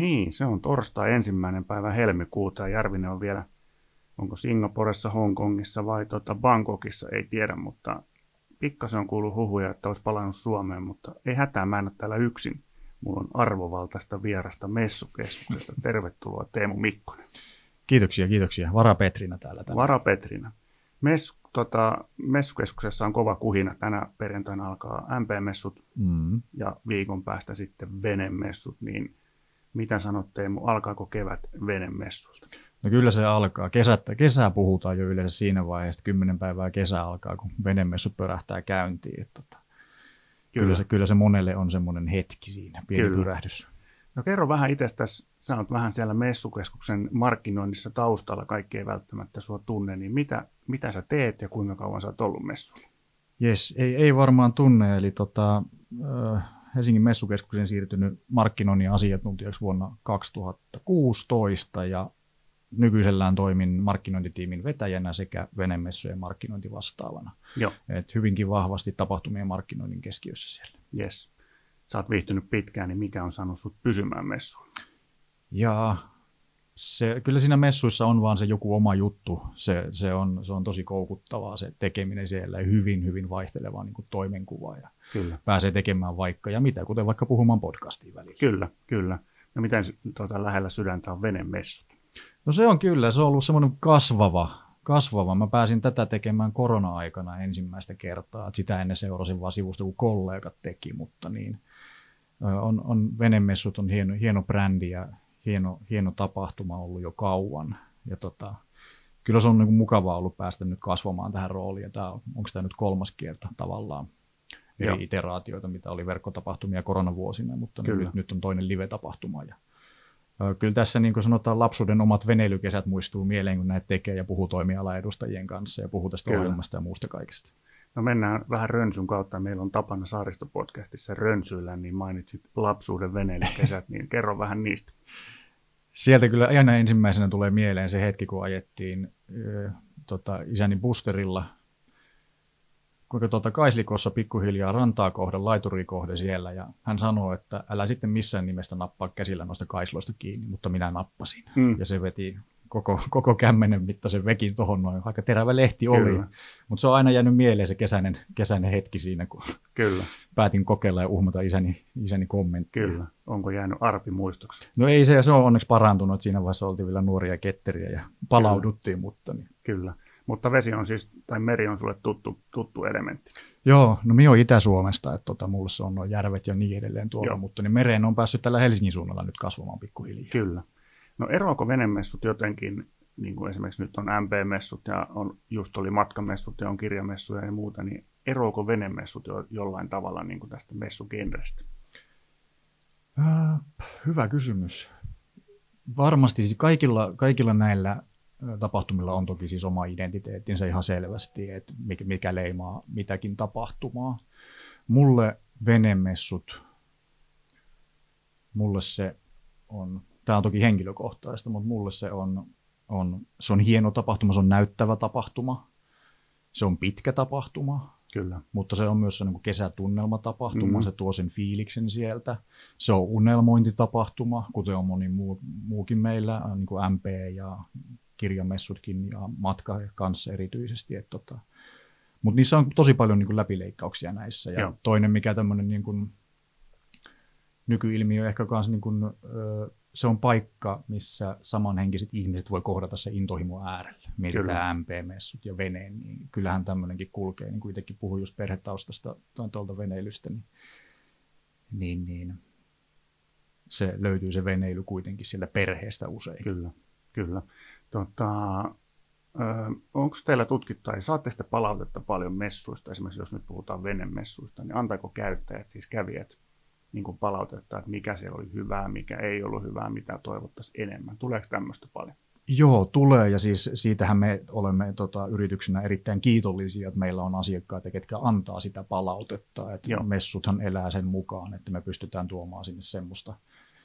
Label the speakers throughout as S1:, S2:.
S1: Niin, se on torstai ensimmäinen päivä helmikuuta ja Järvinen on vielä, onko Singaporessa, Hongkongissa vai tota Bangkokissa, ei tiedä, mutta pikkasen on kuullut huhuja, että olisi palannut Suomeen, mutta ei hätää, mä en ole täällä yksin. Mulla on arvovaltaista vierasta messukeskuksesta. Tervetuloa Teemu Mikkonen.
S2: Kiitoksia, kiitoksia. Vara Petrina täällä tänään.
S1: Vara Petrina. Mes, tota, messukeskuksessa on kova kuhina. Tänä perjantaina alkaa MP-messut
S2: Mm.
S1: ja viikon päästä sitten venemessut, niin mitä sanot Teemu, alkaako kevät venemessuilta?
S2: No kyllä se alkaa. Kesättä, kesää puhutaan jo yleensä siinä vaiheessa, että kymmenen päivää kesä alkaa, kun venemessut pörähtää käyntiin. Että tota, kyllä. Kyllä, se, kyllä se monelle on semmoinen hetki siinä, pieni
S1: Kyllä.
S2: pyrähdys.
S1: No kerro vähän itsestäsi, sä oot vähän siellä messukeskuksen markkinoinnissa taustalla, kaikki ei välttämättä sua tunne, niin mitä, mitä sä teet ja kuinka kauan sä oot ollut messuilla?
S2: Jes, ei, ei varmaan tunne, eli tota, äh, Helsingin messukeskuksen siirtynyt markkinoinnin asiantuntijaksi vuonna 2016 ja nykyisellään toimin markkinointitiimin vetäjänä sekä venemessujen markkinointivastaavana.
S1: Joo,
S2: Et hyvinkin vahvasti tapahtumien markkinoinnin keskiössä siellä.
S1: yes. Sä oot viihtynyt pitkään, niin mikä on saanut sut pysymään messuilla?
S2: Ja se, kyllä siinä messuissa on vaan se joku oma juttu. Se, se, on, se on tosi koukuttavaa se tekeminen siellä ja hyvin, hyvin vaihteleva niin kuin toimenkuva. Ja
S1: Kyllä.
S2: pääsee tekemään vaikka ja mitä, kuten vaikka puhumaan podcastiin välillä.
S1: Kyllä, kyllä. No miten tuota, lähellä sydäntä on venemessut?
S2: No se on kyllä, se on ollut semmoinen kasvava, kasvava. Mä pääsin tätä tekemään korona-aikana ensimmäistä kertaa. Sitä ennen seurasin vaan sivusta, kun kollegat teki, mutta niin, on, on venemessut on hieno, hieno brändi ja hieno, hieno tapahtuma ollut jo kauan. Ja tota, kyllä se on niin mukavaa ollut päästä nyt kasvamaan tähän rooliin. Ja on, onko tämä nyt kolmas kerta tavallaan eri
S1: Joo.
S2: iteraatioita, mitä oli verkkotapahtumia koronavuosina, mutta
S1: Kyllä.
S2: nyt, nyt on toinen live-tapahtuma. Ja Ö, Kyllä tässä niin kuin sanotaan, lapsuuden omat veneilykesät muistuu mieleen, kun näitä tekee ja puhuu toimialan edustajien kanssa ja puhuu tästä
S1: Kyllä.
S2: ohjelmasta ja muusta kaikesta.
S1: No mennään vähän rönsyn kautta. Meillä on tapana Saaristo-podcastissa rönsyillä, niin mainitsit lapsuuden veneilykesät, niin kerro vähän niistä.
S2: Sieltä kyllä aina ensimmäisenä tulee mieleen se hetki, kun ajettiin ö, tota, isäni busterilla, kuinka tuota Kaislikossa pikkuhiljaa rantaa kohden, laituri kohde siellä, ja hän sanoi, että älä sitten missään nimestä nappaa käsillä noista kaisloista kiinni, mutta minä nappasin.
S1: Mm.
S2: Ja se veti koko, koko kämmenen mittaisen vekin tuohon noin, aika terävä lehti oli.
S1: Kyllä.
S2: Mutta se on aina jäänyt mieleen se kesäinen, kesäinen hetki siinä, kun
S1: Kyllä,
S2: päätin kokeilla ja uhmata isäni, isäni kommenttia.
S1: kyllä. Onko jäänyt arpi muistoksi?
S2: No ei se, se on onneksi parantunut, että siinä vaiheessa oltiin vielä nuoria ketteriä ja palauduttiin, mutta niin.
S1: Kyllä. Mutta vesi on siis, tai meri on sulle tuttu, tuttu elementti.
S2: Joo, no minä olen Itä-Suomesta, että tota, mulla se on nuo järvet ja niin edelleen tuolla,
S1: Joo.
S2: mutta niin mereen on päässyt tällä Helsingin suunnalla nyt kasvamaan pikkuhiljaa.
S1: Kyllä. No eroako venemessut jotenkin, niin kuin esimerkiksi nyt on MP-messut ja on, just oli matkamessut ja on kirjamessuja ja muuta, niin eroako venemessut jo, jollain tavalla niin kuin tästä messugenrestä?
S2: Äh, hyvä kysymys. Varmasti siis kaikilla, kaikilla näillä ö, tapahtumilla on toki siis oma identiteettinsä ihan selvästi, että mikä leimaa mitäkin tapahtumaa. Mulle venemessut, mulle se on, tämä on toki henkilökohtaista, mutta mulle se on, on, se on hieno tapahtuma, se on näyttävä tapahtuma, se on pitkä tapahtuma,
S1: Kyllä.
S2: mutta se on myös se niin kesätunnelmatapahtuma,
S1: Mhm.
S2: mm. se tuo sen fiiliksen sieltä. Se on unelmointitapahtuma, kuten on moni muu, muukin meillä, äh, niin kuin MP ja kirjamessutkin ja matka kanssa erityisesti. Että tota. Mutta niissä on tosi paljon niin kuin läpileikkauksia näissä. Ja
S1: Joo.
S2: toinen, mikä tämmöinen niin kuin nykyilmiö ehkä kans niin kuin, ö, se on paikka, missä samanhenkiset ihmiset voi kohdata se intohimo äärellä. Mietitään MP-messut ja veneen, niin kyllähän tämmöinenkin kulkee. Niin kuin itsekin puhuin just perhetaustasta tai tuolta veneilystä, niin, niin, niin se löytyy se veneily kuitenkin sieltä perheestä usein.
S1: Kyllä, kyllä. Tota, onko teillä tutkittu, tai saatte sitä palautetta paljon messuista, esimerkiksi jos nyt puhutaan venemessuista, niin antaako käyttäjät, siis kävijät, niin kuin palautetta, että mikä siellä oli hyvää, mikä ei ollut hyvää, mitä toivottaisiin enemmän. Tuleeko tämmöistä paljon?
S2: Joo, tulee ja siis siitähän me olemme tota, yrityksenä erittäin kiitollisia, että meillä on asiakkaita, ketkä antaa sitä palautetta, että Joo. messuthan elää sen mukaan, että me pystytään tuomaan sinne semmoista,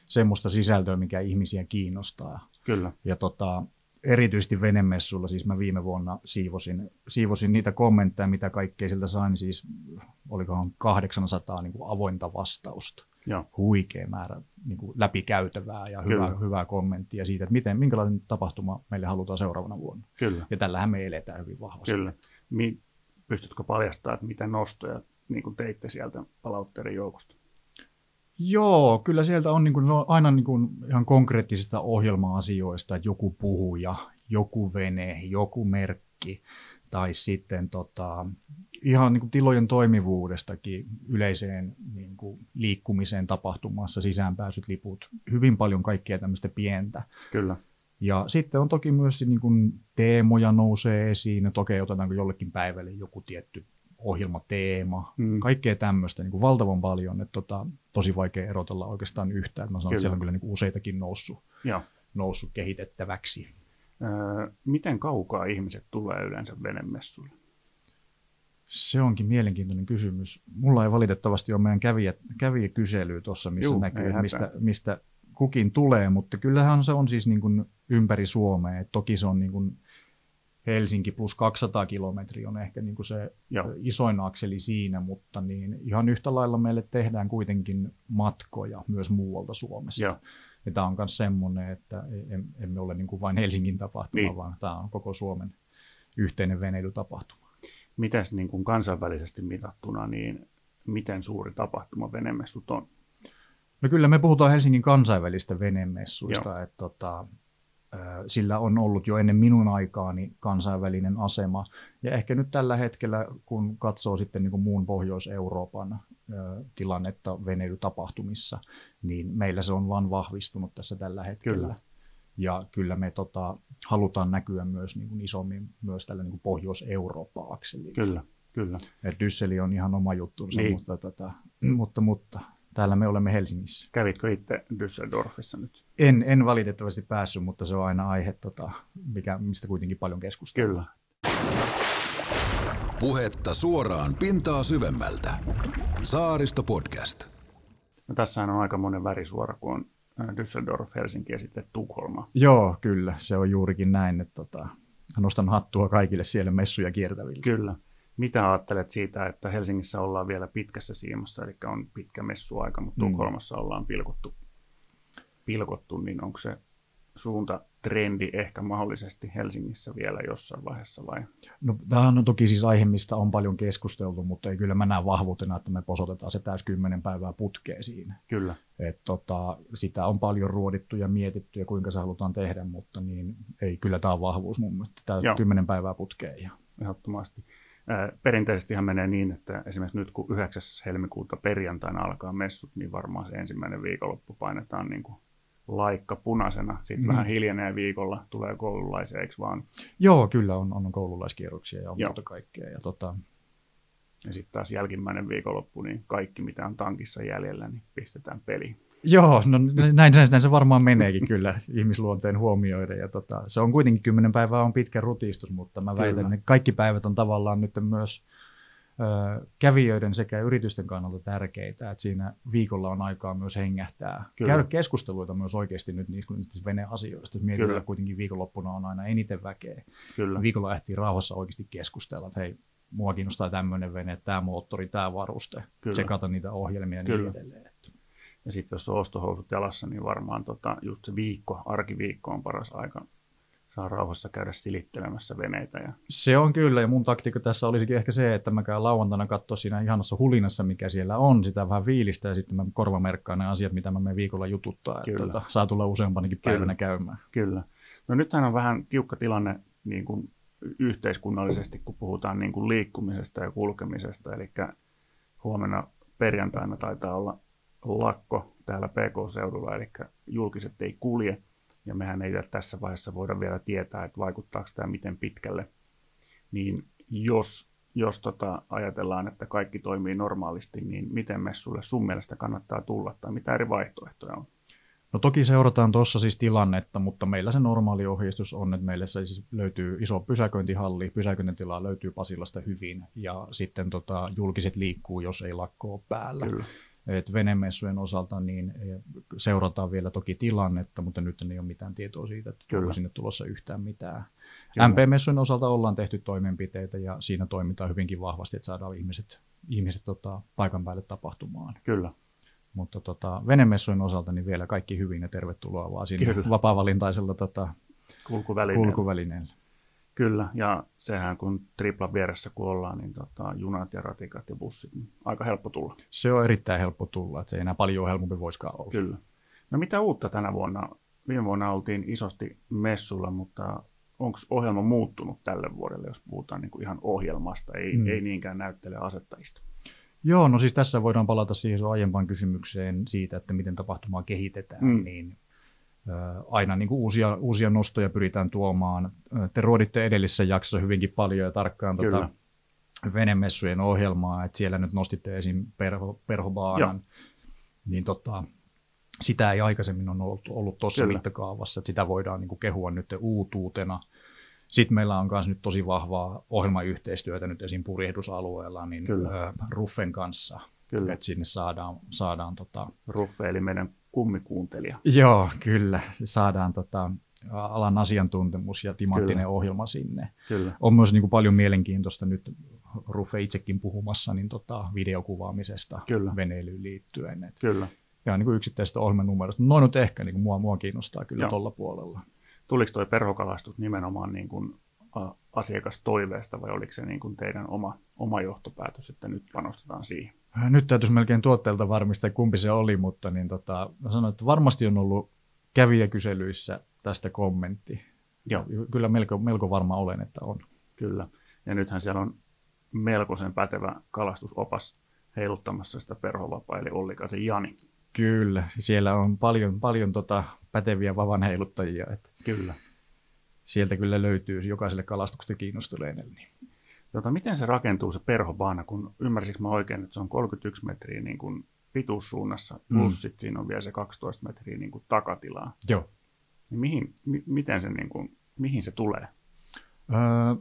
S2: semmoista sisältöä, mikä ihmisiä kiinnostaa.
S1: Kyllä.
S2: Ja tota, erityisesti venemessuilla, siis mä viime vuonna siivosin, siivosin niitä kommentteja, mitä kaikkea siltä sain, siis olikohan 800 niin kuin avointa vastausta.
S1: Joo.
S2: Huikea määrä niin kuin läpikäytävää ja hyvää, hyvää kommenttia siitä, että miten, minkälainen tapahtuma meille halutaan seuraavana vuonna.
S1: Kyllä.
S2: Ja tällähän me eletään hyvin vahvasti.
S1: Kyllä. Mi- pystytkö paljastamaan, että mitä nostoja niin kuin teitte sieltä palautteiden joukosta?
S2: Joo, kyllä sieltä on, niin kuin, on aina niin kuin ihan konkreettisista ohjelma-asioista, että joku puhuja, joku vene, joku merkki, tai sitten tota, ihan niin kuin tilojen toimivuudestakin yleiseen niin kuin liikkumiseen tapahtumassa, sisäänpääsyt, liput, hyvin paljon kaikkea tämmöistä pientä.
S1: Kyllä.
S2: Ja sitten on toki myös niin kuin teemoja nousee esiin, että okei, otetaanko jollekin päivälle joku tietty ohjelmateema, mm. kaikkea tämmöistä niin kuin valtavan paljon, että tota, tosi vaikea erotella oikeastaan yhtään. Mä sanon, kyllä. että siellä on kyllä niin kuin useitakin noussut,
S1: Joo.
S2: noussut kehitettäväksi.
S1: Öö, miten kaukaa ihmiset tulee yleensä venemessuille?
S2: Se onkin mielenkiintoinen kysymys. Mulla ei valitettavasti ole meidän kävijä, kävijäkysely tuossa, missä Juh, näkyy, mistä, mistä kukin tulee, mutta kyllähän se on siis niin kuin ympäri Suomea. Et toki se on niin kuin Helsinki plus 200 kilometriä on ehkä niin kuin se Joo. isoin akseli siinä, mutta niin ihan yhtä lailla meille tehdään kuitenkin matkoja myös muualta Suomesta. Joo. Ja tämä on myös semmoinen, että emme ole niin kuin vain Helsingin tapahtuma, niin. vaan tämä on koko Suomen yhteinen veneilytapahtuma.
S1: Miten niin kuin kansainvälisesti mitattuna, niin miten suuri tapahtuma venemessut on?
S2: No kyllä me puhutaan Helsingin kansainvälistä venemessuista, että tota, sillä on ollut jo ennen minun aikaani kansainvälinen asema. Ja ehkä nyt tällä hetkellä, kun katsoo sitten niin kuin muun Pohjois-Euroopan tilannetta veneilytapahtumissa, niin meillä se on vain vahvistunut tässä tällä hetkellä. Kyllä. Ja kyllä me tota, halutaan näkyä myös niin kuin isommin myös tällä niin kuin Pohjois-Eurooppa-akselilla.
S1: Kyllä, kyllä.
S2: Et Dysseli on ihan oma juttunsa, niin. mutta, tota, mutta, mutta täällä me olemme Helsingissä.
S1: Kävitkö itse Düsseldorfissa nyt?
S2: En, en valitettavasti päässyt, mutta se on aina aihe, tota, mikä, mistä kuitenkin paljon keskustellaan.
S1: Kyllä.
S3: Puhetta suoraan pintaa syvemmältä. Saaristo podcast.
S1: No, tässä on aika monen värisuora, kun on Düsseldorf, Helsinki ja sitten Tukholma.
S2: Joo, kyllä. Se on juurikin näin, että tota, nostan hattua kaikille siellä messuja kiertäville.
S1: Kyllä. Mitä ajattelet siitä, että Helsingissä ollaan vielä pitkässä siimassa, eli on pitkä messuaika, mutta mm. Tukholmassa ollaan pilkottu, pilkottu, niin onko se suunta trendi ehkä mahdollisesti Helsingissä vielä jossain vaiheessa vai?
S2: No, tämä on toki siis aihe, mistä on paljon keskusteltu, mutta ei kyllä mä näe vahvuutena, että me posotetaan se täys kymmenen päivää putkeen siinä.
S1: Kyllä.
S2: Et tota, sitä on paljon ruodittu ja mietitty ja kuinka se halutaan tehdä, mutta niin, ei kyllä tämä on vahvuus mun mielestä. Tämä kymmenen päivää putkeen. Ja...
S1: Ehdottomasti. Perinteisesti menee niin, että esimerkiksi nyt kun 9. helmikuuta perjantaina alkaa messut, niin varmaan se ensimmäinen viikonloppu painetaan niin kuin laikka punaisena. Sitten mm. vähän hiljenee viikolla, tulee koululaisia, eikö vaan?
S2: Joo, kyllä on, on koululaiskierroksia ja on Joo. muuta kaikkea. Ja, tota...
S1: ja sitten taas jälkimmäinen viikonloppu, niin kaikki mitä on tankissa jäljellä, niin pistetään peliin.
S2: Joo, no näin, näin, se varmaan meneekin kyllä ihmisluonteen huomioida. Ja tota, se on kuitenkin kymmenen päivää on pitkä rutistus, mutta mä väitän, että kaikki päivät on tavallaan nyt myös ö, kävijöiden sekä yritysten kannalta tärkeitä, että siinä viikolla on aikaa myös hengähtää, kyllä. käydä keskusteluita myös oikeasti nyt niistä, niistä veneasioista. Mietitään, että kuitenkin viikonloppuna on aina eniten väkeä.
S1: Kyllä.
S2: Viikolla ehtii rauhassa oikeasti keskustella, että hei, mua kiinnostaa tämmöinen vene, tämä moottori, tämä varuste, Kyllä. tsekata niitä ohjelmia ja niin edelleen.
S1: Ja sitten jos on ostohousut jalassa, niin varmaan tota, just se viikko, arkiviikko on paras aika saa rauhassa käydä silittelemässä veneitä. Ja...
S2: Se on kyllä, ja mun taktiikka tässä olisikin ehkä se, että mä käyn lauantaina katsoa siinä ihanassa hulinassa, mikä siellä on, sitä vähän viilistä, ja sitten mä korvamerkkaan ne asiat, mitä mä menen viikolla jututtaa, kyllä. että tota, saa tulla useampanakin päivänä kyllä. käymään.
S1: Kyllä. No nythän on vähän tiukka tilanne niin kuin yhteiskunnallisesti, kun puhutaan niin kuin liikkumisesta ja kulkemisesta, eli huomenna perjantaina taitaa olla lakko täällä PK-seudulla, eli julkiset ei kulje, ja mehän ei tässä vaiheessa voida vielä tietää, että vaikuttaako tämä miten pitkälle. Niin jos jos tota, ajatellaan, että kaikki toimii normaalisti, niin miten messulle sun mielestä kannattaa tulla tai mitä eri vaihtoehtoja on?
S2: No toki seurataan tuossa siis tilannetta, mutta meillä se normaali ohjeistus on, että meillä se siis löytyy iso pysäköintihalli, pysäköintitilaa löytyy Pasilasta hyvin ja sitten tota, julkiset liikkuu, jos ei lakko ole päällä.
S1: Kyllä.
S2: Et venemessujen osalta niin eh, seurataan vielä toki tilannetta, mutta nyt ei ole mitään tietoa siitä, että
S1: Kyllä.
S2: onko sinne tulossa yhtään mitään.
S1: Kyllä.
S2: MP-messujen osalta ollaan tehty toimenpiteitä ja siinä toimitaan hyvinkin vahvasti, että saadaan ihmiset, ihmiset tota, paikan päälle tapahtumaan.
S1: Kyllä.
S2: Mutta tota, venemessujen osalta niin vielä kaikki hyvin ja tervetuloa vaan sinne
S1: Kyllä.
S2: vapaa-valintaisella tota,
S1: Kulkuvälineellä.
S2: kulkuvälineellä.
S1: Kyllä, ja sehän kun triplan vieressä kun ollaan, niin tota, junat ja ratikat ja bussit, niin aika helppo tulla.
S2: Se on erittäin helppo tulla, että se ei enää paljon helpompi voisikaan olla.
S1: Kyllä. No mitä uutta tänä vuonna? Viime vuonna oltiin isosti messulla, mutta onko ohjelma muuttunut tälle vuodelle, jos puhutaan niin kuin ihan ohjelmasta, ei,
S2: Mm.
S1: ei niinkään näyttele asettajista?
S2: Joo, no siis tässä voidaan palata siihen aiempaan kysymykseen siitä, että miten tapahtumaa kehitetään, mm. Niin aina niin kuin uusia, uusia nostoja pyritään tuomaan. Te ruoditte edellisessä jaksossa hyvinkin paljon ja tarkkaan
S1: Kyllä.
S2: tota, venemessujen ohjelmaa, että siellä nyt nostitte esim. Perho, Perhobaanan, niin tota, sitä ei aikaisemmin on ollut, ollut tuossa mittakaavassa, että sitä voidaan niin kuin kehua nyt uutuutena. Sitten meillä on myös nyt tosi vahvaa ohjelmayhteistyötä nyt esim. purjehdusalueella niin
S1: Kyllä.
S2: Ruffen kanssa,
S1: Kyllä.
S2: että sinne saadaan, saadaan tota,
S1: Ruffe, eli meidän kummikuuntelija.
S2: joo, kyllä, se saadaan tota, alan asiantuntemus ja timanttinen
S1: Kyllä.
S2: ohjelma sinne.
S1: Kyllä.
S2: On myös niin kuin paljon mielenkiintoista nyt Ruffe itsekin puhumassa niin tota, videokuvaamisesta
S1: Kyllä.
S2: veneilyyn liittyen. Et
S1: Kyllä.
S2: ihan niin kuin yksittäisistä ohjelmanumeroista. Noin nyt ehkä niin kuin mua, mua kiinnostaa kyllä tuolla puolella.
S1: Tuliko tuo perhokalastus nimenomaan niin kuin asiakastoiveesta vai oliko se niin kuin teidän oma, oma johtopäätös, että nyt panostetaan siihen?
S2: Nyt täytyisi melkein tuotteelta varmistaa, kumpi se oli, mutta niin tota, mä sanoin, että varmasti on ollut kävijäkyselyissä tästä kommentti.
S1: Joo.
S2: Kyllä melko, melko varma olen, että on.
S1: Kyllä. Ja nythän siellä on melkoisen pätevä kalastusopas heiluttamassa sitä perhovapaa, eli Ollikaisen Jani.
S2: Kyllä, siellä on paljon, paljon tota päteviä vavan heiluttajia. Että
S1: Kyllä.
S2: sieltä kyllä löytyy jokaiselle kalastuksesta kiinnostuneelle. Niin.
S1: Tota, miten se rakentuu se perhobaana, kun ymmärsikö mä oikein, että se on 31 metriä niin kuin pituussuunnassa, plus
S2: Mm.
S1: mm. sit siinä on vielä se 12 metriä niin kuin takatilaa.
S2: Joo.
S1: Niin mihin, mi, miten se, niin kuin, mihin se tulee?
S2: Öö,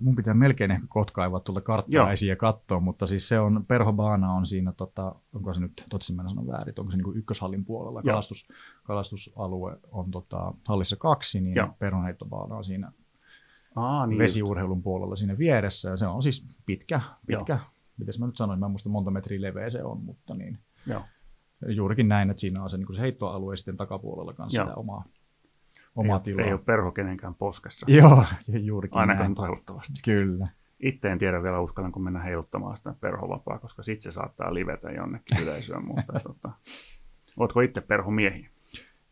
S2: mun pitää melkein ehkä kohta kaivaa tuolta karttaa esiin ja katsoa, mutta siis se on, Perhobaana on siinä, tota, onko se nyt, toivottavasti mä en sano väärin, onko se niin kuin ykköshallin puolella,
S1: Joo.
S2: kalastus, kalastusalue on tota, hallissa kaksi, niin. Perhonheittobaana on siinä
S1: Aa, niin
S2: vesiurheilun puolella siinä vieressä, ja se on siis pitkä,
S1: Joo.
S2: pitkä, mitäs mä nyt sanoin, mä en muista monta metriä leveä se on, mutta niin,
S1: Just, joo.
S2: juurikin näin, että siinä on se, niin se heittoalue sitten takapuolella kanssa
S1: Joo.
S2: sitä omaa,
S1: Ei,
S2: omaa
S1: ole-
S2: tilaa.
S1: ei ole perho kenenkään poskessa.
S2: Joo, juurikin
S1: Ainakaan
S2: näin.
S1: toivottavasti.
S2: Kyllä.
S1: Itse en tiedä vielä uskallanko mennä heiluttamaan sitä perhovapaa, koska sitten se saattaa livetä jonnekin yleisöön. mutta, tota, ootko itse perhomiehiä?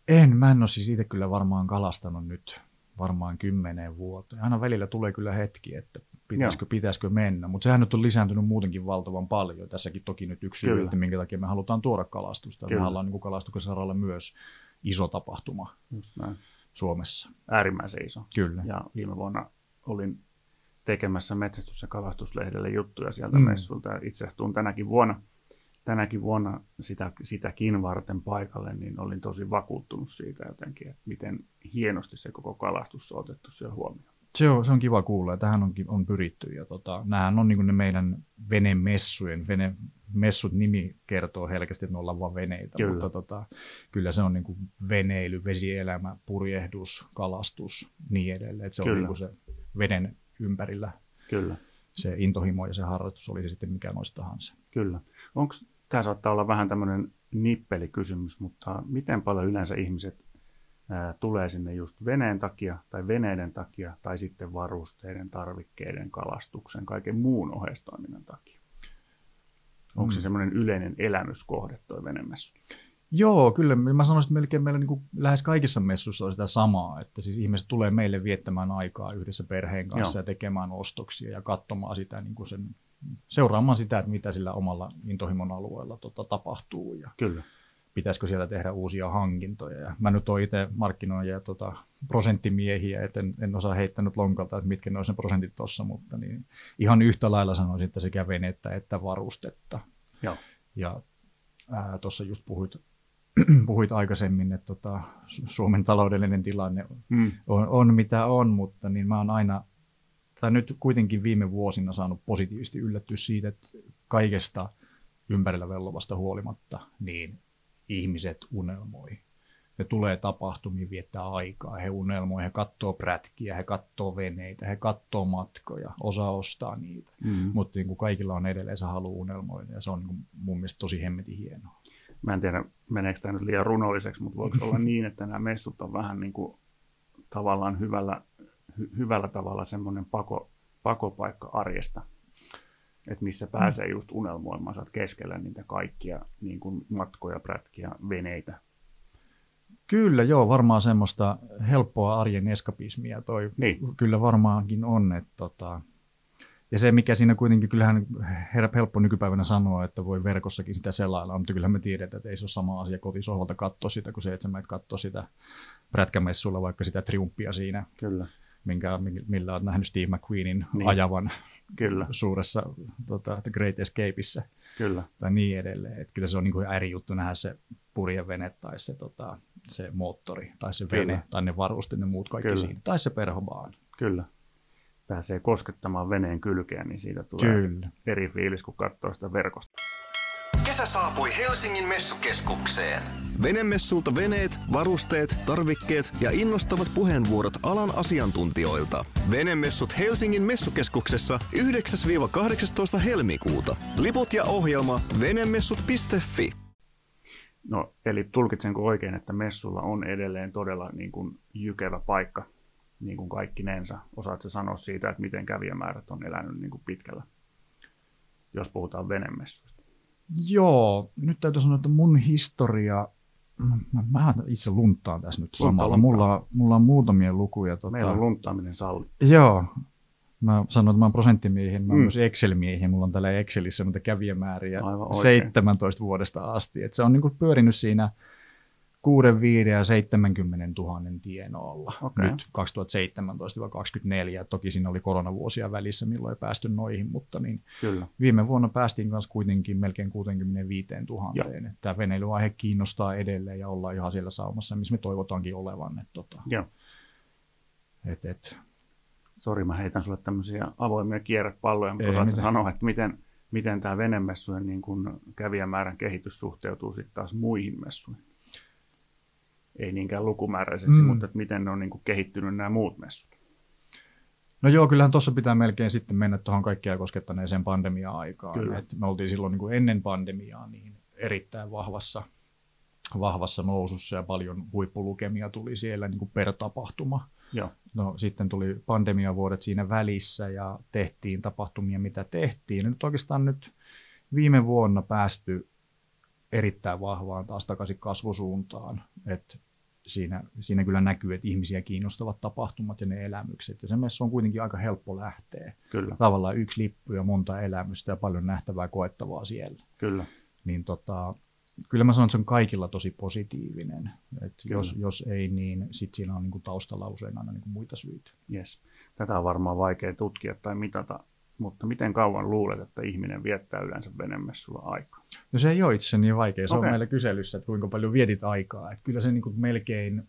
S2: En, mä en ole siis itse kyllä varmaan kalastanut nyt varmaan kymmeneen vuoteen. Aina välillä tulee kyllä hetki, että pitäisikö, pitäisikö mennä, mutta sehän nyt on lisääntynyt muutenkin valtavan paljon. Tässäkin toki nyt yksi syy, että minkä takia me halutaan tuoda kalastusta.
S1: Kyllä.
S2: Me ollaan niin kalastuksen saralla myös iso tapahtuma
S1: Just näin.
S2: Suomessa.
S1: Äärimmäisen iso.
S2: Kyllä.
S1: Ja viime vuonna olin tekemässä metsästys- ja kalastuslehdelle juttuja sieltä
S2: Mm.
S1: messulta. Itse asiassa tänäkin vuonna, tänäkin vuonna sitä, sitäkin varten paikalle, niin olin tosi vakuuttunut siitä jotenkin, että miten hienosti se koko kalastus on otettu siellä huomioon.
S2: Se on, se on kiva kuulla ja tähän on, on pyritty. Ja tota, nämähän on niin ne meidän venemessujen, venemessut nimi kertoo helkästi, että ne ollaan vaan veneitä,
S1: Kyllä.
S2: mutta tota, kyllä se on niin kuin veneily, vesielämä, purjehdus, kalastus, niin edelleen. Että se
S1: Kyllä.
S2: on niin kuin se veden ympärillä
S1: Kyllä,
S2: se intohimo ja se harrastus oli se sitten mikä noista tahansa.
S1: kyllä. Onko, tämä saattaa olla vähän tämmöinen nippelikysymys, mutta miten paljon yleensä ihmiset ää, tulee sinne just veneen takia tai veneiden takia tai sitten varusteiden, tarvikkeiden, kalastuksen, kaiken muun oheistoiminnan takia? Onko se
S2: Mm.
S1: semmoinen yleinen elämyskohde tuo venemessu?
S2: Joo, kyllä. Mä sanoisin, että melkein meillä niin kuin lähes kaikissa messuissa on sitä samaa, että siis ihmiset tulee meille viettämään aikaa yhdessä perheen kanssa
S1: Joo.
S2: ja tekemään ostoksia ja katsomaan sitä, niin kuin sen, seuraamaan sitä, että mitä sillä omalla intohimon alueella tota, tapahtuu. Ja
S1: Kyllä,
S2: pitäisikö sieltä tehdä uusia hankintoja. Ja mä nyt oon itse markkinoija tota, prosenttimiehiä, että en, en osaa heittänyt lonkalta, että mitkä ne olisi ne prosentit tuossa, mutta niin ihan yhtä lailla sanoisin, että sekä venettä että varustetta.
S1: Joo.
S2: Ja tuossa just puhuit, puhuit aikaisemmin, että tota, Suomen taloudellinen tilanne
S1: Mm.
S2: on, on mitä on, mutta niin mä oon aina, tai nyt kuitenkin viime vuosina saanut positiivisesti yllättyä siitä, että kaikesta ympärillä vellovasta huolimatta, niin ihmiset unelmoi. Ne tulee tapahtumiin viettää aikaa, he unelmoi, he katsoo prätkiä, he katsoo veneitä, he katsoo matkoja, osa ostaa niitä.
S1: Mm.
S2: Mutta niin kuin kaikilla on edelleen se halu unelmoida ja se on niin kuin mun mielestä tosi hemmetin hienoa.
S1: Mä en tiedä, meneekö tämä nyt liian runolliseksi, mutta voiko olla niin, että nämä messut on vähän niin kuin tavallaan hyvällä, hy, hyvällä tavalla semmoinen pako, pakopaikka arjesta, että missä pääsee just unelmoimaan, saat keskellä niitä kaikkia niin kuin matkoja, prätkiä, veneitä.
S2: Kyllä joo, varmaan semmoista helppoa arjen eskapismia toi
S1: Niin.
S2: kyllä varmaankin on. Että tota, ja se, mikä siinä kuitenkin, kyllähän herra helppo nykypäivänä sanoa, että voi verkossakin sitä selailla, mutta kyllähän me tiedetään, että ei se ole sama asia kotisohvalta katsoa sitä, kuin se, että sä menet katsoa sitä prätkämessulla, vaikka sitä triumphia siinä,
S1: Kyllä,
S2: minkä, millä olet nähnyt Steve McQueenin
S1: Niin.
S2: ajavan
S1: kyllä,
S2: suuressa tota, The Great Escapeissa
S1: kyllä.
S2: tai niin edelleen. Että kyllä se on niin kuin eri juttu nähdä se purjevene tai se, tota, se moottori tai se
S1: Kyllä.
S2: vene tai ne varusteet, ne muut kaikki
S1: Kyllä.
S2: siinä. Tai se perhobaan.
S1: Kyllä. Pääsee koskettamaan veneen kylkeen, niin siitä tulee
S2: Kyllä.
S1: eri fiilis, kun katsoo sitä verkosta.
S4: Kesä saapui Helsingin messukeskukseen.
S5: Venemessulta veneet, varusteet, tarvikkeet ja innostavat puheenvuorot alan asiantuntijoilta. Venemessut Helsingin messukeskuksessa 9-18 helmikuuta. Liput ja ohjelma venemessut.fi.
S1: No, eli tulkitsenko oikein, että messulla on edelleen todella niin kuin jykevä paikka, niin kuin kaikkinensa? Osaatko sanoa siitä, että miten kävijämäärät on elänyt niin kuin pitkällä, jos puhutaan venemessuista?
S2: Joo, nyt täytyy sanoa, että mun historia, mä, mä itse lunttaan tässä nyt
S1: Luntta,
S2: samalla.
S1: luntta.
S2: Mulla, mulla on muutamia lukuja. Tota,
S1: Meillä on lunttaaminen salli.
S2: Joo, mä sanoin, että mä oon prosenttimiehiä, mä oon
S1: Mm.
S2: myös Excel-miehiä, mulla on täällä Excelissä noita kävijämääriä
S1: Aivan oikein.
S2: 17 vuodesta asti. Et se on niinku pyörinyt siinä 6, 5 ja 70 000 tienoilla
S1: Okei.
S2: nyt 2017-2024. Toki siinä oli koronavuosia välissä, milloin ei päästy noihin, mutta niin
S1: Kyllä,
S2: viime vuonna päästiin kanssa kuitenkin melkein 65 000.
S1: Joo.
S2: Tämä veneilyaihe kiinnostaa edelleen ja ollaan ihan siellä saumassa, missä me toivotaankin olevan. Et, tota, et, et,
S1: Sori, mä heitän sulle tämmöisiä avoimia kierrepalloja, mutta osaatko
S2: mitään.
S1: sanoa, että miten, miten tämä venemessujen niin kävijämäärän kehitys suhteutuu sitten taas muihin messuihin? Ei niinkään lukumääräisesti,
S2: Mm.
S1: mutta että miten ne on niin kuin kehittynyt nämä muut messut.
S2: No joo, kyllähän tuossa pitää melkein sitten mennä tuohon kaikkia koskettaneeseen pandemia-aikaan.
S1: Kyllä.
S2: Et me oltiin silloin niin kuin ennen pandemiaa niin erittäin vahvassa, vahvassa nousussa ja paljon huippulukemia tuli siellä niin kuin per tapahtuma.
S1: Joo,
S2: No sitten tuli pandemiavuodet siinä välissä ja tehtiin tapahtumia, mitä tehtiin. Ja nyt oikeastaan nyt viime vuonna päästy erittäin vahvaan taas takaisin kasvusuuntaan. Et siinä, siinä kyllä näkyy, että ihmisiä kiinnostavat tapahtumat ja ne elämykset. Ja se messu on kuitenkin aika helppo lähteä.
S1: kyllä,
S2: Tavallaan yksi lippu ja monta elämystä ja paljon nähtävää koettavaa siellä.
S1: kyllä.
S2: Niin tota, kyllä mä sanon, että se on kaikilla tosi positiivinen. Et jos, jos ei, niin sit siinä on niinku taustalla usein aina niinku muita syitä.
S1: Yes. Tätä on varmaan vaikea tutkia tai mitata, mutta miten kauan luulet, että ihminen viettää yleensä venemessulla aikaa?
S2: No se ei ole itse niin vaikea. Se
S1: Okei.
S2: on meillä kyselyssä, että kuinka paljon vietit aikaa. Että kyllä se niin kuin melkein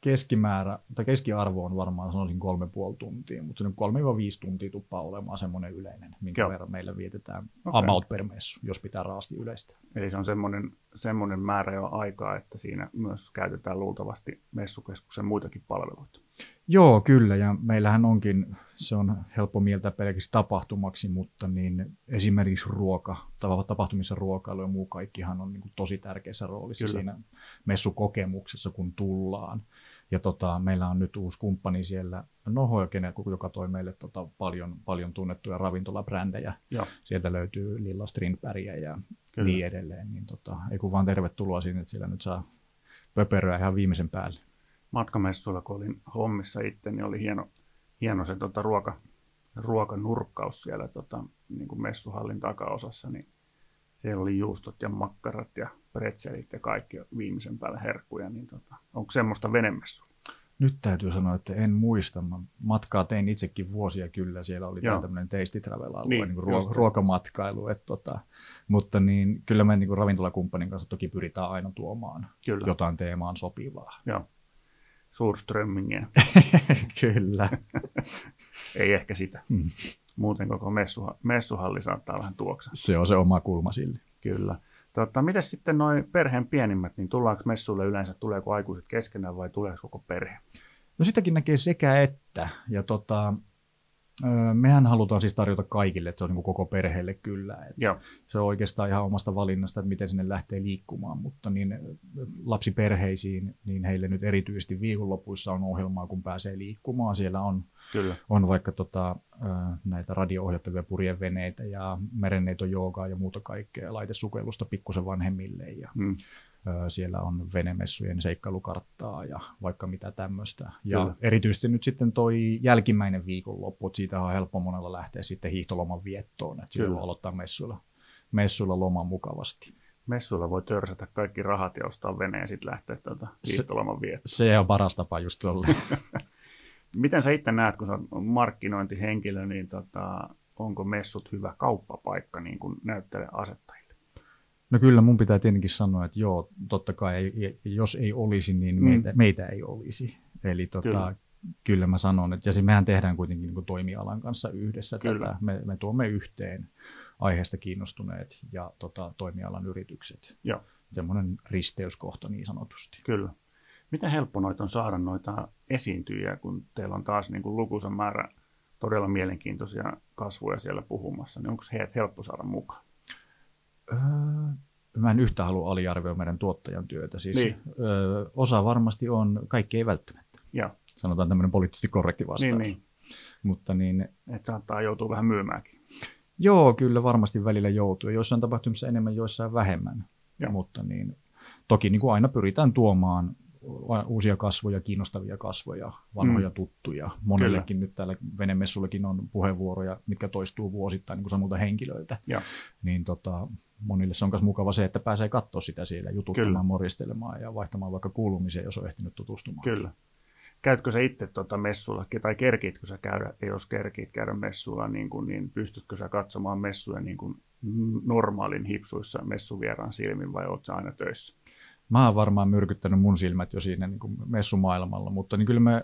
S2: keskimäärä, tai keskiarvo on varmaan sanoisin kolme puoli tuntia, mutta se 3-5 tuntia tuppaa olemaan semmoinen yleinen, minkä
S1: Joo.
S2: verran meillä vietetään
S1: Okei.
S2: about per messu, jos pitää raasti yleistä.
S1: Eli se on semmoinen, semmoinen määrä jo aikaa, että siinä myös käytetään luultavasti messukeskuksen muitakin palveluita.
S2: Joo, kyllä, ja meillähän onkin, se on helppo mieltää pelkäksi tapahtumaksi, mutta niin esimerkiksi ruoka, tapahtumissa ruokailu ja muu kaikkihan on niin kuin tosi tärkeässä roolissa
S1: Kyllä.
S2: siinä messukokemuksessa, kun tullaan. Ja tota, meillä on nyt uusi kumppani siellä, Noho, joka toi meille tota, paljon, paljon tunnettuja ravintolabrändejä.
S1: Joo,
S2: Sieltä löytyy Lilla Strindbergia ja
S1: Kyllä.
S2: niin edelleen. Niin tota, ei kun vaan tervetuloa sinne, että siellä nyt saa pöperöä ihan viimeisen päälle.
S1: Matkamessuilla, kun olin hommissa itse, niin oli hieno, hieno se tota, ruoka, ruokanurkkaus siellä tota, niin kuin messuhallin takaosassa, niin Siellä oli juustot ja makkarat ja pretzelit ja kaikki viimeisen päälle herkkuja. Niin tota, onko semmoista venemessu?
S2: Nyt täytyy sanoa, että en muista. Mä matkaa tein itsekin vuosia kyllä. Siellä oli tämmöinen tasty travel-alue,
S1: Niin,
S2: niin, ruo- ruokamatkailu. Et tota, mutta niin, kyllä me niin ravintolakumppanin kanssa toki pyritään aina tuomaan
S1: Kyllä.
S2: jotain teemaan sopivaa.
S1: Joo. Suurströmmingien.
S2: kyllä.
S1: Ei ehkä sitä.
S2: Mm.
S1: Muuten koko messuha- messuhalli saattaa vähän tuoksaa.
S2: Se on se oma kulma sille.
S1: Kyllä. Tota, miten sitten noin perheen pienimmät, niin tullaanko messuille yleensä, tuleeko aikuiset keskenään vai tuleeko koko perhe?
S2: No sitäkin näkee sekä että. Ja tota, mehän halutaan siis tarjota kaikille, että se on niin koko perheelle kyllä. Et
S1: Joo,
S2: se on oikeastaan ihan omasta valinnasta, että miten sinne lähtee liikkumaan, mutta niin lapsiperheisiin, niin heille nyt erityisesti viikonlopuissa on ohjelmaa, kun pääsee liikkumaan. Siellä on,
S1: kyllä.
S2: on vaikka tota, näitä radio-ohjattavia purjeveneitä ja merenneitojoogaa ja muuta kaikkea, laitesukellusta pikkusen vanhemmille ja
S1: Mm.
S2: Siellä on venemessujen seikkailukarttaa ja vaikka mitä tämmöistä. Ja
S1: Kyllä.
S2: erityisesti nyt sitten toi jälkimmäinen viikonloppu, että siitä on helppo monella lähteä sitten hiihtoloman viettoon, että silloin aloittaa messuilla, messuilla loman mukavasti.
S1: Messuilla voi törsätä kaikki rahat ja ostaa veneen ja sitten lähteä tuota hiihtoloman viettoon.
S2: Se on paras tapa just tolle.
S1: Miten sä itse näet, kun sä oot markkinointihenkilö, niin tota, onko messut hyvä kauppapaikka niin kuin näyttele asettajille?
S2: No kyllä mun pitää tietenkin sanoa, että joo, totta kai ei, jos ei olisi, niin
S1: Mm.
S2: meitä, meitä ei olisi. Eli tota,
S1: Kyllä.
S2: kyllä. mä sanon, että ja se mehän tehdään kuitenkin niin kuin toimialan kanssa yhdessä
S1: Kyllä.
S2: tätä. Me, me tuomme yhteen aiheesta kiinnostuneet ja tota, toimialan yritykset.
S1: Joo.
S2: Semmoinen risteyskohta niin sanotusti.
S1: Kyllä. Miten helppo noita on saada noita esiintyjiä, kun teillä on taas niin kuin lukuisa määrä todella mielenkiintoisia kasvoja siellä puhumassa, niin onko heidät helppo saada mukaan?
S2: Öö, mä en yhtään halua aliarvioida meidän tuottajan työtä. Siis,
S1: Niin.
S2: öö, osa varmasti on, kaikki ei välttämättä.
S1: Joo,
S2: Sanotaan tämmöinen poliittisesti korrekti vastaus.
S1: niin, niin.
S2: Mutta niin,
S1: että saattaa joutua vähän myymäänkin.
S2: Joo, kyllä varmasti välillä joutuu. Joissain tapahtumissa enemmän, joissain vähemmän.
S1: Joo.
S2: Mutta niin, toki niin kuin aina pyritään tuomaan uusia kasvoja, kiinnostavia kasvoja, vanhoja
S1: Mm.
S2: tuttuja. Monellekin nyt täällä venemessullekin on puheenvuoroja, mitkä toistuu vuosittain niin kuin samulta henkilöiltä.
S1: Joo.
S2: Niin tota, monille se on myös mukava se, että pääsee katsoa sitä siellä, jututtamaan,
S1: Kyllä.
S2: moristelemaan ja vaihtamaan vaikka kuulumiseen, jos on ehtinyt tutustumaan.
S1: Kyllä. Käytkö sä itse tuota messulla, tai kerkiitkö sä käydä, jos kerkiit käydä messulla, niin, kuin, niin pystytkö sä katsomaan messuja niin kuin normaalin hipsuissa messuvieraan silmin, vai oot sä aina töissä?
S2: Mä oon varmaan myrkyttänyt mun silmät jo siinä niin kuin messumaailmalla, mutta niin kyllä mä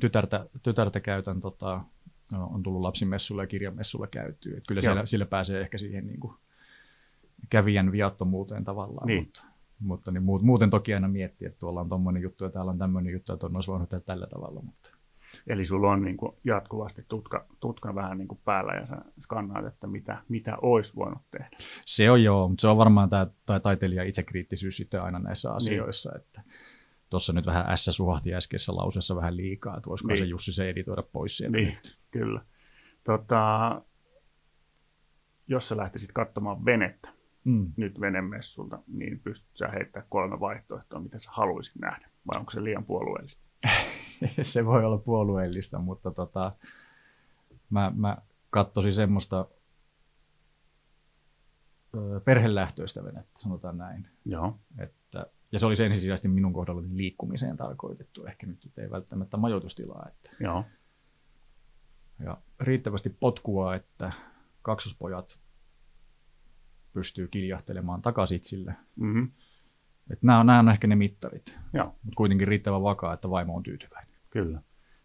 S2: tytärtä, tytärtä käytän, tota, no, on tullut lapsimessulla ja kirjamessulla käytyä. Et kyllä
S1: Joo.
S2: siellä, sillä pääsee ehkä siihen niin kuin kävijän viattomuuteen tavallaan,
S1: Niin.
S2: mutta, mutta niin muut, muuten toki aina miettii, että tuolla on tommonen juttu ja täällä on tämmöinen juttu, että on olisi voinut tehdä tällä tavalla. Mutta.
S1: Eli sulla on niin kuin jatkuvasti tutka, tutka vähän niin kuin päällä, ja sä skannaat, että mitä, mitä olisi voinut tehdä.
S2: Se on joo, mutta se on varmaan tämä, tämä taiteilijan itsekriittisyys sitten aina näissä
S1: Niin.
S2: asioissa, että tuossa nyt vähän S suhahti äskeisessä lauseessa vähän liikaa, että voisiko
S1: Niin.
S2: se Jussi se editoida pois sieltä.
S1: Niin, kyllä. Tota, jos sä lähtisit katsomaan venettä
S2: Mm.
S1: nyt venemessulta, niin pystyt sä heittämään kolme vaihtoehtoa, mitä sä haluaisit nähdä, vai onko se liian puolueellista?
S2: se voi olla puolueellista, mutta tota, mä, mä katsoisin semmoista ö, perhelähtöistä venettä, sanotaan näin.
S1: Joo,
S2: Että, ja se olisi ensisijaisesti minun kohdallani liikkumiseen tarkoitettu, ehkä nyt ei välttämättä majoitustilaa. Että,
S1: joo,
S2: ja riittävästi potkua, että kaksospojat pystyy kiljahtelemaan takasitsille.
S1: mm-hmm.
S2: Nämä, on, nämä on ehkä ne mittarit, mutta kuitenkin riittävän vakaa, että vaimo on tyytyväinen.
S1: kyllä.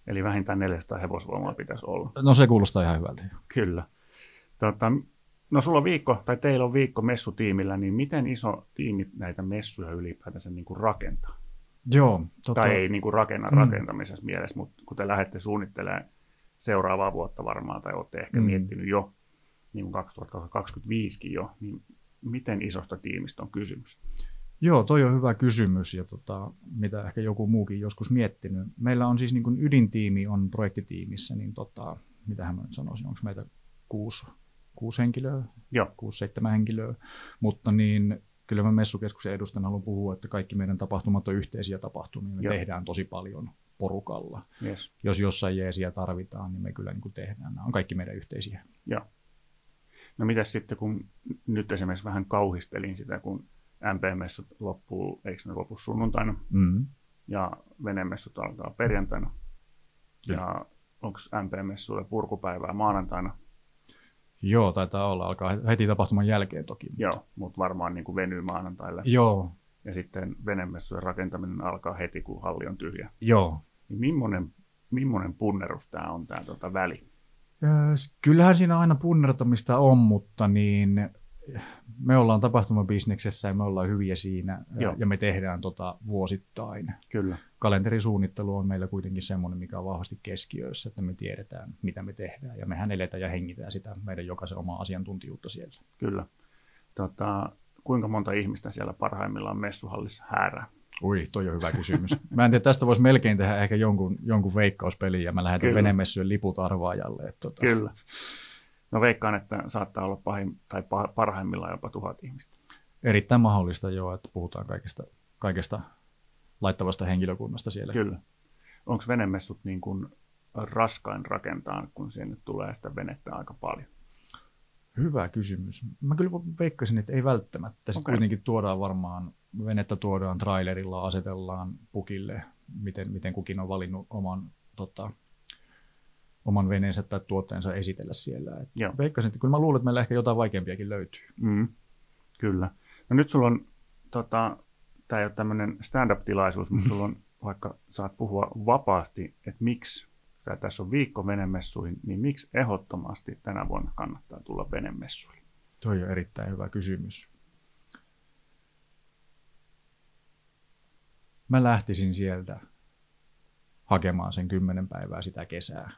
S1: Eli vähintään 400 hevosvoimaa pitäisi olla.
S2: No se kuulostaa ihan hyvältä.
S1: Kyllä. Tota, no sulla on viikko, tai teillä on viikko messutiimillä, niin miten iso tiimi näitä messuja ylipäätänsä niin kuin rakentaa?
S2: Joo, tota,
S1: Tai ei niin kuin rakenna
S2: Mm.
S1: rakentamisessa mielessä, mutta kun te lähdette suunnittelemaan seuraavaa vuotta varmaan, tai olette ehkä. Mm. miettinyt jo, niin kuin 2025kin jo, niin miten isosta tiimistä on kysymys?
S2: Joo, toi on hyvä kysymys ja tota, mitä ehkä joku muukin joskus miettinyt. Meillä on siis niin kuin ydintiimi on projektitiimissä, niin tota, mitähän mä nyt sanoisin, onko meitä kuusi, kuusi henkilöä,
S1: Joo,
S2: kuusi, seitsemän henkilöä, mutta niin kyllä mä messukeskuksen edustajana haluan puhua, että kaikki meidän tapahtumat on yhteisiä tapahtumia, me
S1: Joo.
S2: tehdään tosi paljon porukalla.
S1: yes.
S2: Jos jossain jeesiä tarvitaan, niin me kyllä niin kuin tehdään. Nämä on kaikki meidän yhteisiä.
S1: Joo. No mitäs sitten, kun nyt esimerkiksi vähän kauhistelin sitä, kun MP-messut loppuu, eikö ne lopu sunnuntaina,
S2: Mm.
S1: ja venemessut alkaa perjantaina.
S2: Kyllä.
S1: Ja onko MP-messuille purkupäivää maanantaina?
S2: Joo, taitaa olla. Alkaa heti tapahtuman jälkeen toki.
S1: Joo, mutta varmaan niin kuin venyy maanantaille.
S2: Joo,
S1: Ja sitten venemessujen rakentaminen alkaa heti, kun halli on tyhjä.
S2: joo.
S1: Niin millainen, millainen punnerus tämä on, tämä tota väli?
S2: Öö, Kyllähän siinä aina punnertamista on, mutta niin me ollaan tapahtumabisneksessä ja me ollaan hyviä siinä
S1: Joo.
S2: Joo. ja me tehdään tota vuosittain.
S1: Kyllä,
S2: Kalenterisuunnittelu on meillä kuitenkin semmoinen, mikä on vahvasti keskiössä, että me tiedetään, mitä me tehdään ja mehän eletään ja hengitään sitä meidän jokaisen omaa asiantuntijuutta siellä.
S1: kyllä. Tota, kuinka monta ihmistä siellä parhaimmillaan messuhallissa häärää?
S2: Ui, toi on hyvä kysymys. Mä en tiedä, tästä voisi melkein tehdä ehkä jonkun, jonkun veikkauspelin ja mä lähetän
S1: Kyllä.
S2: venemessujen liput arvaajalle. Että tota,
S1: Kyllä. No veikkaan, että saattaa olla pahin, tai pa- parhaimmillaan jopa tuhat ihmistä.
S2: Erittäin mahdollista joo, että puhutaan kaikesta, kaikesta laittavasta henkilökunnasta siellä.
S1: Kyllä. Onko venemessut niin kuin raskain rakentaa, kun sinne tulee sitä venettä aika paljon?
S2: Hyvä kysymys. Mä kyllä veikkasin, että ei välttämättä. Sitten
S1: Okei.
S2: kuitenkin tuodaan varmaan, venettä tuodaan trailerilla, asetellaan pukille, miten, miten kukin on valinnut oman, tota, oman veneensä tai tuotteensa esitellä siellä. Et
S1: Joo.
S2: veikkasin, että kyllä mä luulen, että meillä ehkä jotain vaikeampiakin löytyy.
S1: Mm, kyllä. No nyt sulla on, tota, tämä ei ole tämmöinen stand-up-tilaisuus, mutta sulla on, vaikka saat puhua vapaasti, että miksi, tää tässä on viikko venemessuihin, niin miksi ehdottomasti tänä vuonna kannattaa tulla venemessuihin?
S2: Toi on erittäin hyvä kysymys. Mä lähtisin sieltä hakemaan sen kymmenen päivää sitä kesää.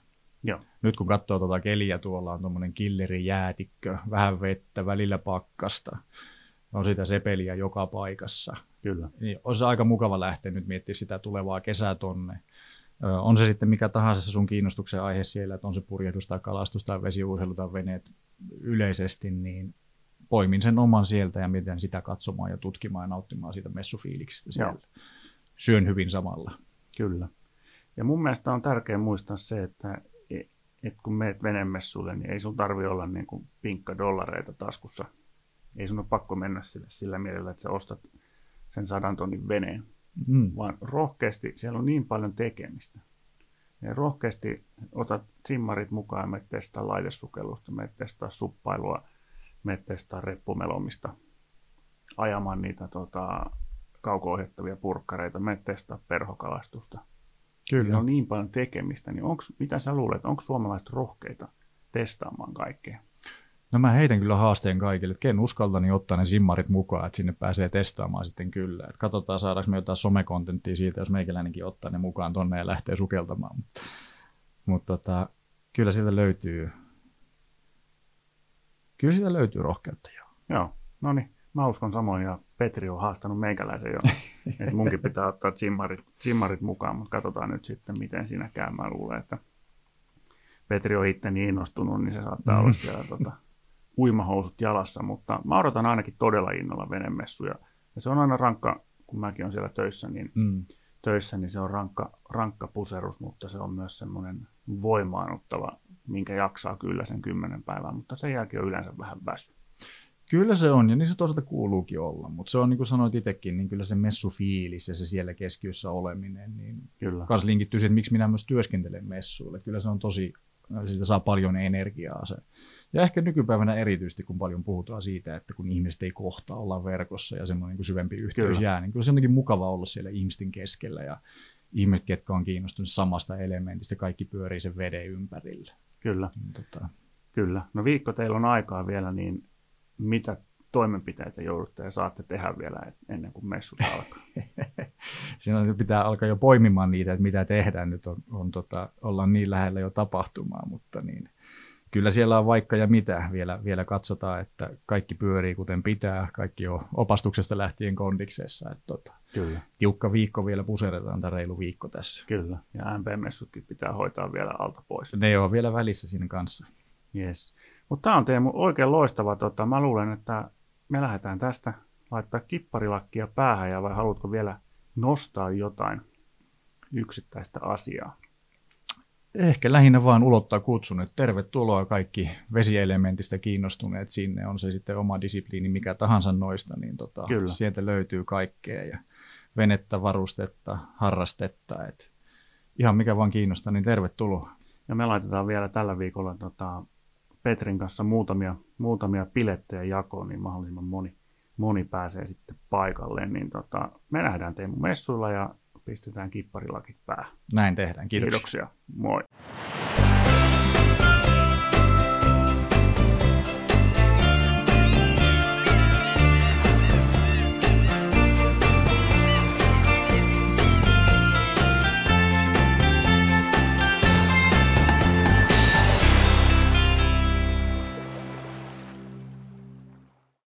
S1: Joo,
S2: Nyt kun katsoo tuota keliä, tuolla on tuommoinen killerijäätikkö, vähän vettä, välillä pakkasta. On sitä sepeliä joka paikassa.
S1: kyllä.
S2: Niin olisi aika mukava lähteä nyt miettiä sitä tulevaa kesää tonne. On se sitten mikä tahansa se sun kiinnostuksen aihe siellä, että on se purjehdus tai kalastus tai vesiurheilu tai veneet yleisesti, niin poimin sen oman sieltä ja miten sitä katsomaan ja tutkimaan ja nauttimaan siitä messufiiliksestä siellä.
S1: Joo.
S2: Syön hyvin samalla.
S1: Kyllä. Ja mun mielestä on tärkeää muistaa se, että e- et kun meet venemessuille, niin ei sun tarvi olla niin kuin pinkka dollareita taskussa. Ei sun ole pakko mennä sille sillä mielellä, että sä ostat sen sadan tonnin veneen,
S2: Mm.
S1: vaan rohkeasti, siellä on niin paljon tekemistä. Ja rohkeasti otat simmarit mukaan menet testaa laitesukellusta, menet testaa suppailua, menet testaa reppumelomista, ajamaan niitä tota, kauko-ohjattavia purkkareita, menet testaa perhokalastusta. Kyllä. on niin paljon tekemistä, niin onks, mitä sä luulet, onko suomalaiset rohkeita testaamaan kaikkea?
S2: No mä heitän kyllä haasteen kaikille, että ken uskalta, niin ottaa ne simmarit mukaan, että sinne pääsee testaamaan sitten kyllä. Et katsotaan, saadaanko me jotain somekontenttia siitä, jos meikäläinenkin ottaa ne mukaan tonne ja lähtee sukeltamaan. Mutta mut tota, kyllä sieltä löytyy, kyllä sieltä löytyy rohkeutta joo.
S1: Joo, no niin, mä uskon samoin ja Petri on haastanut meikäläisen jo, että munkin pitää ottaa simmarit, simmarit mukaan, mutta katsotaan nyt sitten, miten siinä käy. Mä luulen, että Petri on itse niin innostunut, niin se saattaa olla siellä tota, uimahousut jalassa, mutta mä odotan ainakin todella innolla venemessuja. Ja se on aina rankka, kun mäkin on siellä töissä, niin
S2: Mm.
S1: töissä, niin se on rankka, rankka puserus, mutta se on myös semmoinen voimaannuttava, minkä jaksaa kyllä sen kymmenen päivää, mutta sen jälkeen on yleensä vähän väsy.
S2: Kyllä se on, ja niin se toisaalta kuuluukin olla, mutta se on niin kuin sanoit itsekin, niin kyllä se messufiilis ja se siellä keskiössä oleminen, niin
S1: Kyllä.
S2: kans linkittyy siihen, että miksi minä myös työskentelen messuille. Että Kyllä se on tosi, siitä saa paljon energiaa se. Ja ehkä nykypäivänä erityisesti, kun paljon puhutaan siitä, että kun ihmiset ei kohtaa olla verkossa ja semmoinen niin syvempi yhteys
S1: Kyllä.
S2: jää, niin kyllä se on jotenkin mukava olla siellä ihmisten keskellä ja ihmiset, ketkä on kiinnostuneet samasta elementistä, kaikki pyörii sen veden ympärillä.
S1: Kyllä,
S2: Niin Tota,
S1: kyllä. No viikko teillä on aikaa vielä, niin mitä toimenpiteitä joudutte ja saatte tehdä vielä ennen kuin messut alkaa?
S2: siinä pitää alkaa jo poimimaan niitä, että mitä tehdään. Nyt on, on tota, ollaan niin lähellä jo tapahtumaa, mutta niin, kyllä siellä on vaikka ja mitä. Vielä, vielä katsotaan, että kaikki pyörii kuten pitää. Kaikki on opastuksesta lähtien kondiksessa. Että tota,
S1: Kyllä.
S2: tiukka viikko vielä puseretaan, tai reilu viikko tässä.
S1: Kyllä, ja MP-messutkin pitää hoitaa vielä alta pois.
S2: Ne on vielä välissä siinä kanssa.
S1: Yes. Mutta tämä on Teemu oikein loistava. Tota, mä luulen, että me lähdetään tästä laittaa kipparilakkia päähän, ja vai haluatko vielä nostaa jotain yksittäistä asiaa?
S2: ehkä lähinnä vaan ulottaa kutsun, että tervetuloa kaikki vesielementistä kiinnostuneet sinne, on se sitten oma disipliini mikä tahansa noista, niin tota,
S1: Kyllä.
S2: sieltä löytyy kaikkea ja venettä, varustetta, harrastetta, et ihan mikä vaan kiinnostaa, niin tervetuloa.
S1: Ja me laitetaan vielä tällä viikolla tota, Petrin kanssa muutamia, muutamia pilettejä jakoon, niin mahdollisimman moni, moni pääsee sitten paikalle. Niin tota, me nähdään Teemu messuilla ja pistetään kipparilakit päähän.
S2: Näin tehdään, kiitoksia.
S1: Kiitoksia. Moi.